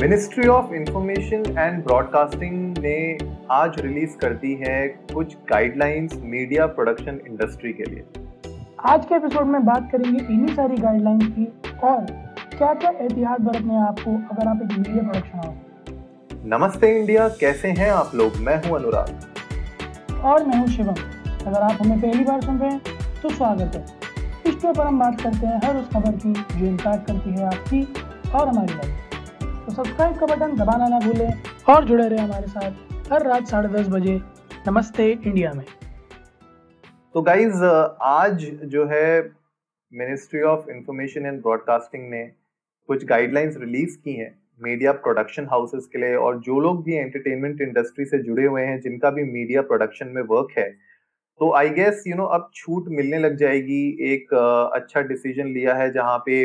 Ministry of information and broadcasting ने आज release कर दी है कुछ गाइडलाइंस मीडिया प्रोडक्शन इंडस्ट्री के लिए। आज के एपिसोड में बात करेंगे इन्हीं सारी गाइडलाइंस की और क्या क्या एहतियात बरतने हैं आपको अगर आप एक मीडिया प्रोडक्शन हाउस नमस्ते इंडिया कैसे हैं आप लोग? मैं हूँ अनुराग। और मैं हूँ शिवम। अगर आप हमें पहली बार सुन रहे हैं तो स्वागत है। इस शो पर हम बात करते हैं हर उस खबर की जो इम्पैक्ट करती है आपकी और हमारी लाइफ तो सब्सक्राइब का बटन दबाना ना भूलें और जुड़े रहे हमारे साथ हर रात साढ़े दस बजे नमस्ते इंडिया में। तो गाइज़ आज जो है ministry of information and broadcasting ने कुछ गाइडलाइंस रिलीज़ की हैं मीडिया प्रोडक्शन हाउसेस के लिए और जो लोग भी एंटरटेनमेंट इंडस्ट्री से जुड़े हुए हैं, जिनका भी मीडिया प्रोडक्शन में वर्क है तो आई गेस यू नो अब छूट मिलने लग जाएगी, एक अच्छा डिसीज़न लिया है जहाँ पे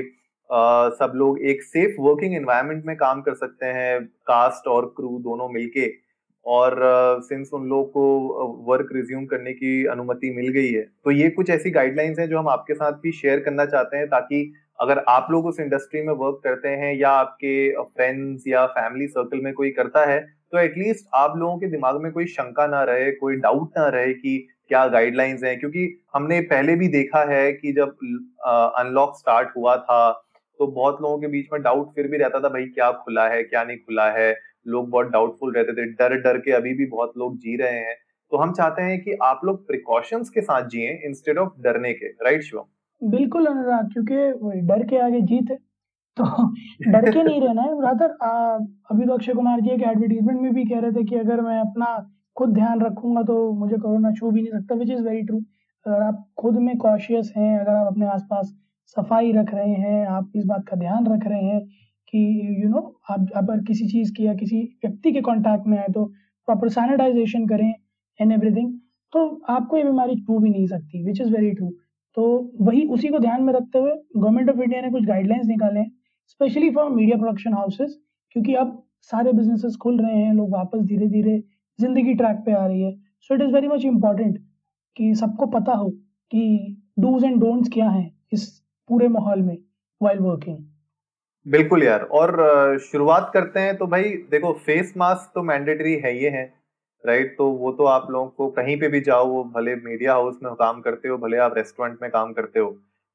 सब लोग एक सेफ़ वर्किंग एनवायरनमेंट में काम कर सकते हैं कास्ट और क्रू दोनों मिलके। और सिंस उन लोग को वर्क रिज्यूम करने की अनुमति मिल गई है तो ये कुछ ऐसी गाइडलाइंस हैं जो हम आपके साथ भी शेयर करना चाहते हैं ताकि अगर आप लोग उस इंडस्ट्री में वर्क करते हैं या आपके फ्रेंड्स या फैमिली सर्कल में कोई करता है तो एटलीस्ट आप लोगों के दिमाग में कोई शंका ना रहे, कोई डाउट ना रहे कि क्या गाइडलाइंस हैं। क्योंकि हमने पहले भी देखा है कि जब अनलॉक स्टार्ट हुआ था तो बहुत लोगों के बीच में डाउट फिर भी रहता था, भाई, क्या खुला है, क्या नहीं खुला है? लोग बहुत डाउटफुल रहते थे, डर डर के अभी भी बहुत लोग जी रहे हैं। तो हम चाहते हैं कि आप लोग प्रिकॉशंस के साथ जिए इंस्टेड ऑफ़ डरने के राइट शिवम? बिल्कुल अनुराग, क्योंकि डर के आगे जीत है। तो डर के नहीं रहना है रादर अभी तो अक्षय कुमार जी एक एडवर्टीजमेंट में भी कह रहे थे कि अगर मैं अपना खुद ध्यान रखूँगा तो मुझे कोरोना छू भी नहीं सकता विच इज़ वेरी ट्रू अगर आप खुद में कॉशियस हैं, अगर आप अपने आसपास सफ़ाई रख रहे हैं, आप इस बात का ध्यान रख रहे हैं कि यू नो आप अगर किसी चीज़ की या किसी व्यक्ति के कांटेक्ट में आए तो प्रॉपर सैनिटाइजेशन करें एंड एवरीथिंग तो आपको ये बीमारी छू भी नहीं सकती विच इज़ वेरी ट्रू तो वही उसी को ध्यान में रखते हुए गवर्नमेंट ऑफ़ इंडिया ने कुछ गाइडलाइंस निकाले हैं specially for media production houses क्योंकि अब सारे बिजनेसेस खुल रहे हैं, लोग वापस धीरे धीरे ज़िंदगी ट्रैक पे आ रही है। So it is very much important कि सबको पता हो कि डूज एंड डोंट्स क्या हैं इस पूरे माहौल में वाइल वर्किंग बिल्कुल यार, और शुरुआत करते हैं तो भाई देखो फेस मास्क तो मैंडेटरी है ही है राइट तो वो तो आप लोगों को कहीं पे भी जाओ, वो भले मीडिया हाउस में काम करते हो, भले आप रेस्टोरेंट में काम करते हो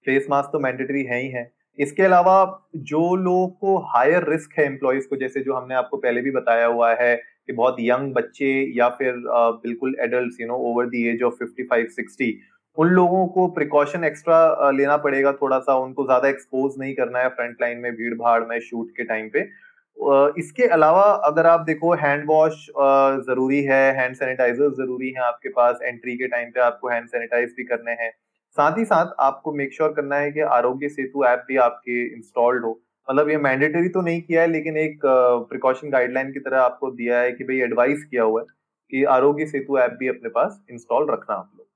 फेस मास्क तो मैंडेटरी है ही है। इसके अलावा जो लोगों को हायर रिस्क है एम्प्लॉयज़ को, जैसे जो हमने आपको पहले भी बताया हुआ है कि बहुत यंग बच्चे या फिर बिल्कुल adult you know over the age of 55 60 उन लोगों को प्रिकॉशन एक्स्ट्रा लेना पड़ेगा थोड़ा सा उनको ज़्यादा एक्सपोज नहीं करना है फ्रंट लाइन में भीड़ भाड़ में शूट के टाइम पे। इसके अलावा अगर आप देखो हैंड वॉश ज़रूरी है हैंड सैनिटाइजर ज़रूरी है आपके पास एंट्री के टाइम पे आपको हैंड सैनिटाइज भी करने हैं। साथ ही साथ आपको मेक श्योर sure करना है कि आरोग्य सेतु ऐप भी आपके इंस्टॉल्ड हो। मतलब ये मैंडेटरी तो नहीं किया है, लेकिन एक प्रिकॉशन गाइडलाइन की तरह आपको दिया है कि भाई एडवाइस किया हुआ है कि आरोग्य सेतु ऐप भी अपने पास इंस्टॉल रखना आप लोग।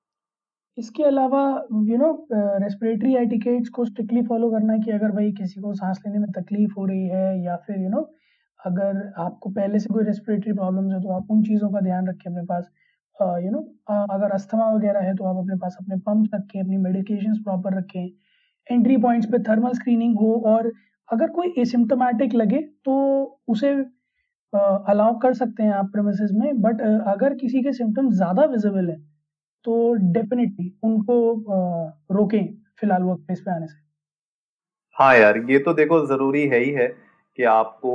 इसके अलावा यू नो रेस्पिरेटरी एटिकेट्स को स्ट्रिक्टली फॉलो करना कि अगर भाई किसी को सांस लेने में तकलीफ़ हो रही है या फिर यू नो अगर आपको पहले से कोई रेस्पिरेटरी प्रॉब्लम्स है तो आप उन चीज़ों का ध्यान रखें अपने पास। यू नो अगर अस्थमा वगैरह है तो आप अपने पास अपने पम्प रखें, अपनी मेडिकेशंस प्रॉपर रखें। एंट्री पॉइंट्स पे थर्मल स्क्रीनिंग हो और अगर कोई एसिम्टोमेटिक लगे तो उसे अलाउ कर सकते हैं आप प्रेमिसेस में बट अगर किसी के सिम्टम्स ज़्यादा विजिबल है तो डेफिनेटली उनको रोकें फ़िलहाल वर्क प्लेस पे आने से। हाँ यार, ये तो देखो ज़रूरी है ही है कि आपको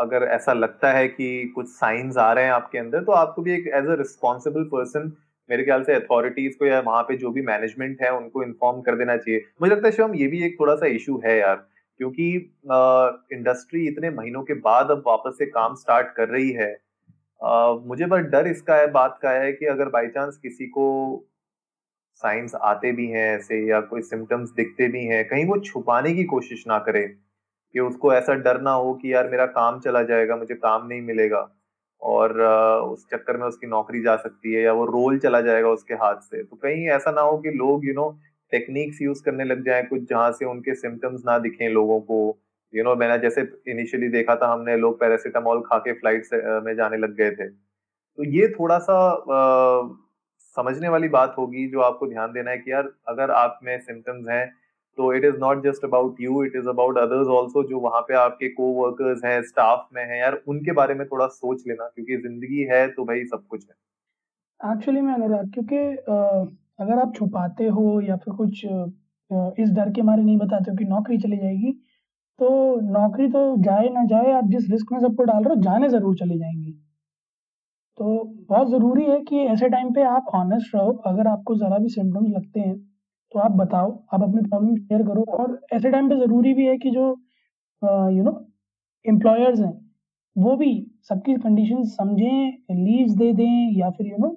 अगर ऐसा लगता है कि कुछ साइंस आ रहे हैं आपके अंदर तो आपको भी एक एज अ रिस्पॉन्सिबल पर्सन मेरे ख्याल से अथॉरिटीज को या वहाँ पे जो भी मैनेजमेंट है उनको इन्फॉर्म कर देना चाहिए। मुझे लगता है शिवम, ये भी एक थोड़ा सा इशू है यार, क्योंकि इंडस्ट्री इतने महीनों के बाद अब वापस से काम स्टार्ट कर रही है मुझे बस डर इसका है, बात का है कि अगर बाई चांस किसी को साइंस आते भी हैं ऐसे या कोई सिम्टम्स दिखते भी हैं, कहीं वो छुपाने की कोशिश ना करे कि उसको ऐसा डर ना हो कि यार मेरा काम चला जाएगा, मुझे काम नहीं मिलेगा और उस चक्कर में उसकी नौकरी जा सकती है या वो रोल चला जाएगा उसके हाथ से। तो कहीं ऐसा ना हो कि लोग यू नो टेक्निक्स यूज़ करने लग जाए कुछ जहाँ से उनके सिम्टम्स ना दिखें लोगों को। यू you नो know, मैंने जैसे इनिशियली देखा था हमने लोग पैरासीटामोल खा के फ़्लाइट में जाने लग गए थे। तो ये थोड़ा सा आ, समझने वाली बात होगी जो आपको ध्यान देना है कि यार अगर आप में सिम्टम्स हैं तो it is not just about you it is about others also जो वहाँ पे आपके को वर्कर्स हैं स्टाफ में हैं। यार उनके बारे में थोड़ा सोच लेना क्योंकि ज़िंदगी है तो भाई सब कुछ है। एक्चुअली मैं अनुराग क्योंकि अगर आप छुपाते हो या फिर कुछ इस डर के मारे नहीं बताते हो कि नौकरी चली जाएगी तो नौकरी तो जाए ना जाए, आप जिस रिस्क में सबको डाल रहे हो, जाने ज़रूर चली जाएँगी। तो बहुत ज़रूरी है कि ऐसे टाइम पे आप ऑनेस्ट रहो। अगर आपको ज़रा भी सिम्टम्स लगते हैं तो आप बताओ, आप अपनी प्रॉब्लम शेयर करो। और ऐसे टाइम पे ज़रूरी भी है कि जो यू नो एम्प्लॉयर्स हैं, वो भी सबकी कंडीशन समझें लीव्स दे दें या फिर you know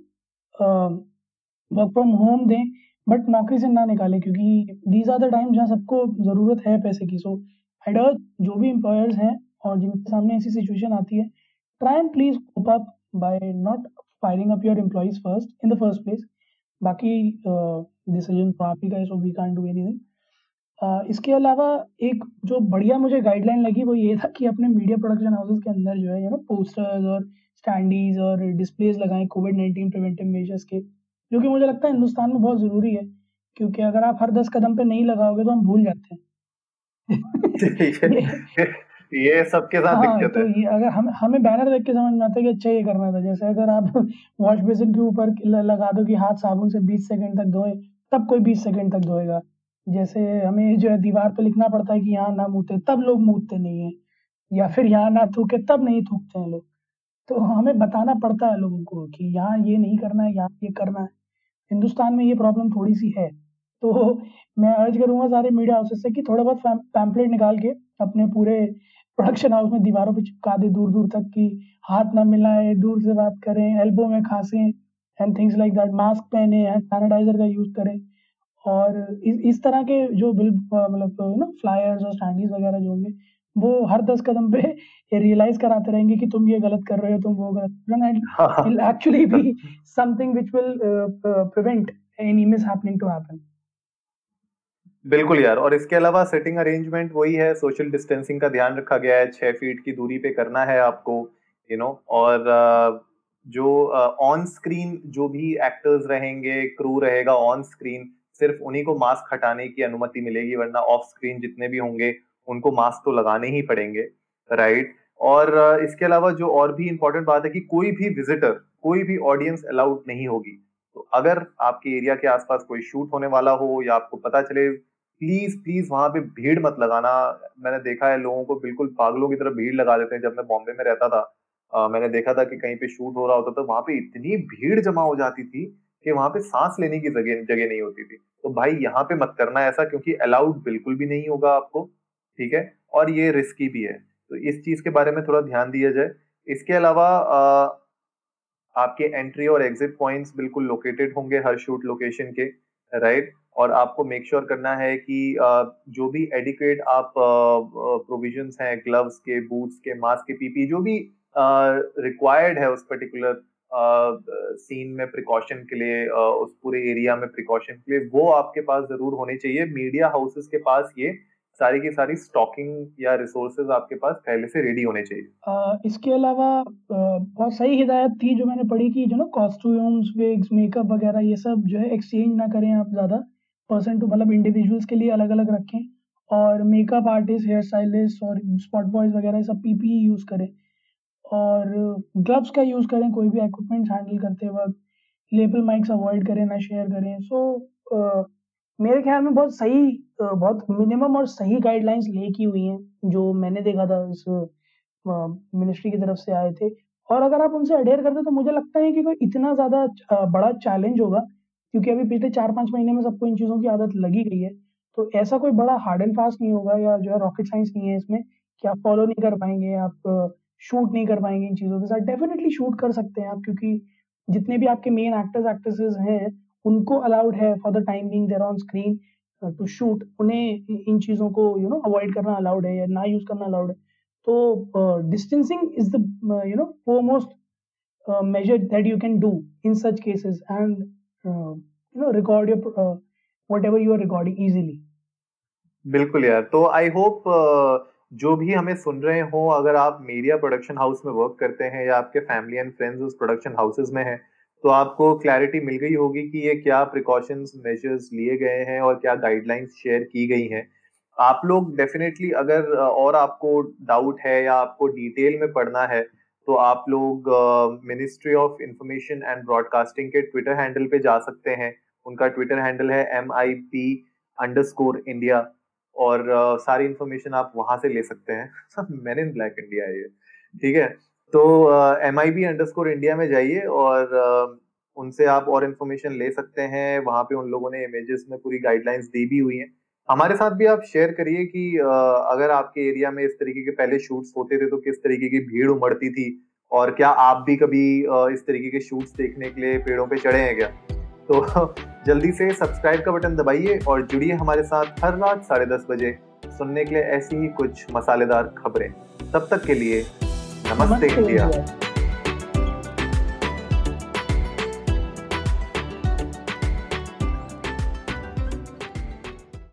work from home दें बट नौकरी से ना निकालें, क्योंकि दीज आर द टाइम जहाँ सबको ज़रूरत है पैसे की। सो आई जो भी एम्प्लॉयर्स हैं और जिनके सामने ऐसी सिचुएशन आती है try and please cope up by not firing up your employees first in the first place बाकी डिसीज़न तो आप ही का है सो वी डू इसके अलावा एक जो बढ़िया मुझे गाइडलाइन लगी वो ये था कि अपने मीडिया प्रोडक्शन हाउसेज के अंदर जो है यू नो पोस्टर्स और स्टैंडीज और डिस्प्लेज लगाएँ कोविड नाइन्टीन प्रिवेंटिव मेजर्स के, जो कि मुझे लगता है हिंदुस्तान में बहुत ज़रूरी है, क्योंकि अगर आप हर दस कदम पे नहीं लगाओगे तो हम भूल जाते हैं। ये सबके साथ हाँ, दिक्कत तो है। ये अगर हम हमें बैनर देख के समझ में आता है कि अच्छा ये करना था जैसे अगर आप वॉश बेसिन के ऊपर लगा दो कि हाथ साबुन से 20 सेकंड तक धोए तब कोई 20 सेकंड तक धोएगा। जैसे हमें जो है दीवार पे लिखना पड़ता है कि यहाँ ना मूते तब लोग मूतते नहीं है। या फिर यहाँ ना थूके तब नहीं थूकते हैं लोग। तो हमें बताना पड़ता है लोगों को कि यहाँ ये नहीं करना है यहाँ ये करना है। हिंदुस्तान में ये प्रॉब्लम थोड़ी सी है। तो मैं अर्ज़ करूँगा सारे मीडिया हाउसेस से कि थोड़ा बहुत पैम्पलेट निकाल के अपने पूरे प्रोडक्शन हाउस में दीवारों पे चिपका दे दूर दूर तक कि हाथ ना मिलाए दूर से बात करें एल्बो में खांसें and things like that mask पहने सैनिटाइजर का यूज़ करें और इस इस तरह के जो बिल मतलब ना फ्लायर्स और स्टैंडीज वगैरह जो होंगे वो हर दस कदम पे ये रियलाइज़ कराते रहेंगे कि तुम ये गलत कर रहे हो तुम वो गलत will actually be something which will prevent any mishappening to happen बिल्कुल यार और इसके अलावा सेटिंग अरेंजमेंट वही है सोशल डिस्टेंसिंग का ध्यान रखा गया है छह फीट की दूरी पे करना है आपको यू you नो know, और जो ऑन स्क्रीन जो भी एक्टर्स रहेंगे क्रू रहेगा ऑन स्क्रीन सिर्फ़ उन्हीं को मास्क हटाने की अनुमति मिलेगी वरना ऑफ़ स्क्रीन जितने भी होंगे उनको मास्क तो लगाने ही पड़ेंगे राइट और इसके अलावा जो और भी इंपॉर्टेंट बात है कि कोई भी विजिटर कोई भी ऑडियंस अलाउड नहीं होगी। तो अगर आपके एरिया के आसपास कोई शूट होने वाला हो या आपको पता चले प्लीज़ प्लीज़ वहाँ पे भीड़ मत लगाना। मैंने देखा है लोगों को बिल्कुल पागलों की तरह भीड़ लगा देते हैं। जब मैं बॉम्बे में रहता था आ, मैंने देखा था कि कहीं पे शूट हो रहा होता था वहाँ पे इतनी भीड़ जमा हो जाती थी कि वहाँ पे सांस लेने की जगह जगह नहीं होती थी। तो भाई यहाँ पे मत करना ऐसा क्योंकि अलाउड बिल्कुल भी नहीं होगा आपको ठीक है? और ये रिस्की भी है। तो इस चीज़ के बारे में थोड़ा ध्यान दिया जाए। इसके अलावा आपके एंट्री और एग्जिट पॉइंट्स बिल्कुल लोकेटेड होंगे हर शूट लोकेशन के राइट और आपको मेक श्योर sure करना है कि जो भी एडिकेट आप प्रोविजंस हैं ग्लव्स के बूट्स के मास्क के पीपी जो भी रिक्वायर्ड है उस पर्टिकुलर सीन में प्रिकॉशन के लिए उस पूरे एरिया में प्रिकॉशन के लिए वो आपके पास ज़रूर होने चाहिए। मीडिया हाउसेस के पास ये सारी की सारी स्टॉकिंग या रिसोर्सेज आपके पास पहले से रेडी होने चाहिए। आ, इसके अलावा बहुत सही हिदायत थी जो मैंने पढ़ी कि जो ना कॉस्ट्यूम्स विग्स मेकअप वगैरह ये सब जो है एक्सचेंज ना करें आप ज़्यादा। पर्सन टू मतलब इंडिविजुअल्स के लिए अलग अलग रखें और मेकअप आर्टिस्ट हेयर स्टाइलिस्ट और स्पॉट बॉयज़ वगैरह सब पीपीई यूज़ करें। और ग्लव्स का यूज़ करें कोई भी इक्विपमेंट्स हैंडल करते वक्त। लेबल माइक्स अवॉइड करें ना शेयर करें। सो so, मेरे ख्याल में बहुत सही बहुत मिनिमम और सही गाइडलाइंस लेकी हुई हैं जो मैंने देखा था इस मिनिस्ट्री की तरफ़ से आए थे। और अगर आप उनसे अडेयर करते तो मुझे लगता है कि कोई इतना ज़्यादा बड़ा चैलेंज होगा क्योंकि अभी पिछले चार पाँच महीने में सबको इन चीज़ों की आदत लगी गई है। तो ऐसा कोई बड़ा हार्ड एंड फास्ट नहीं होगा या जो है रॉकेट साइंस नहीं है इसमें कि आप फॉलो नहीं कर पाएँगे, आप शूट नहीं कर पाएँगे इन चीज़ों के साथ। डेफिनेटली शूट कर सकते हैं आप क्योंकि जितने भी आपके मेन एक्टर्स एक्ट्रेसेस हैं, उनको अलाउड है for the time being there on screen to shoot उन्हें इन चीज़ों को यू नो अवॉइड करना अलाउड है या ना यूज़ करना अलाउड है। तो distancing is the you know foremost measure that you can do in such cases and you know record your whatever you are recording easily बिल्कुल यार तो आई होप जो भी हमें सुन रहे हो, अगर आप मीडिया प्रोडक्शन हाउस में वर्क करते हैं या आपके फैमिली एंड फ्रेंड्स उस प्रोडक्शन हाउसेस में हैं तो तो आपको क्लैरिटी मिल गई होगी कि ये क्या प्रिकॉशंस मेजर्स लिए गए हैं और क्या गाइडलाइंस शेयर की गई हैं। आप लोग डेफिनेटली अगर और आपको डाउट है या आपको डिटेल में पढ़ना है तो आप लोग ministry of information and broadcasting के ट्विटर हैंडल पे जा सकते हैं। उनका ट्विटर हैंडल है M I P underscore India और uh, सारी इंफॉर्मेशन आप वहाँ से ले सकते हैं। मैन इन ब्लैक इंडिया ये। ठीक है? तो M I B underscore India में जाइए और uh, उनसे आप और इन्फॉर्मेशन ले सकते हैं। वहाँ पे उन लोगों ने इमेजेस में पूरी गाइडलाइंस दी भी हुई हैं। हमारे साथ भी आप शेयर करिए कि अगर आपके एरिया में इस तरीके के पहले शूट्स होते थे तो किस तरीके की भीड़ उमड़ती थी? और क्या आप भी कभी इस तरीके के शूट्स देखने के लिए पेड़ों पे चढ़े हैं क्या? तो जल्दी से सब्सक्राइब का बटन दबाइए और जुड़िए हमारे साथ हर रात साढ़े दस बजे सुनने के लिए ऐसी ही कुछ मसालेदार खबरें। तब तक के लिए नमस्ते, नमस्ते इंडिया।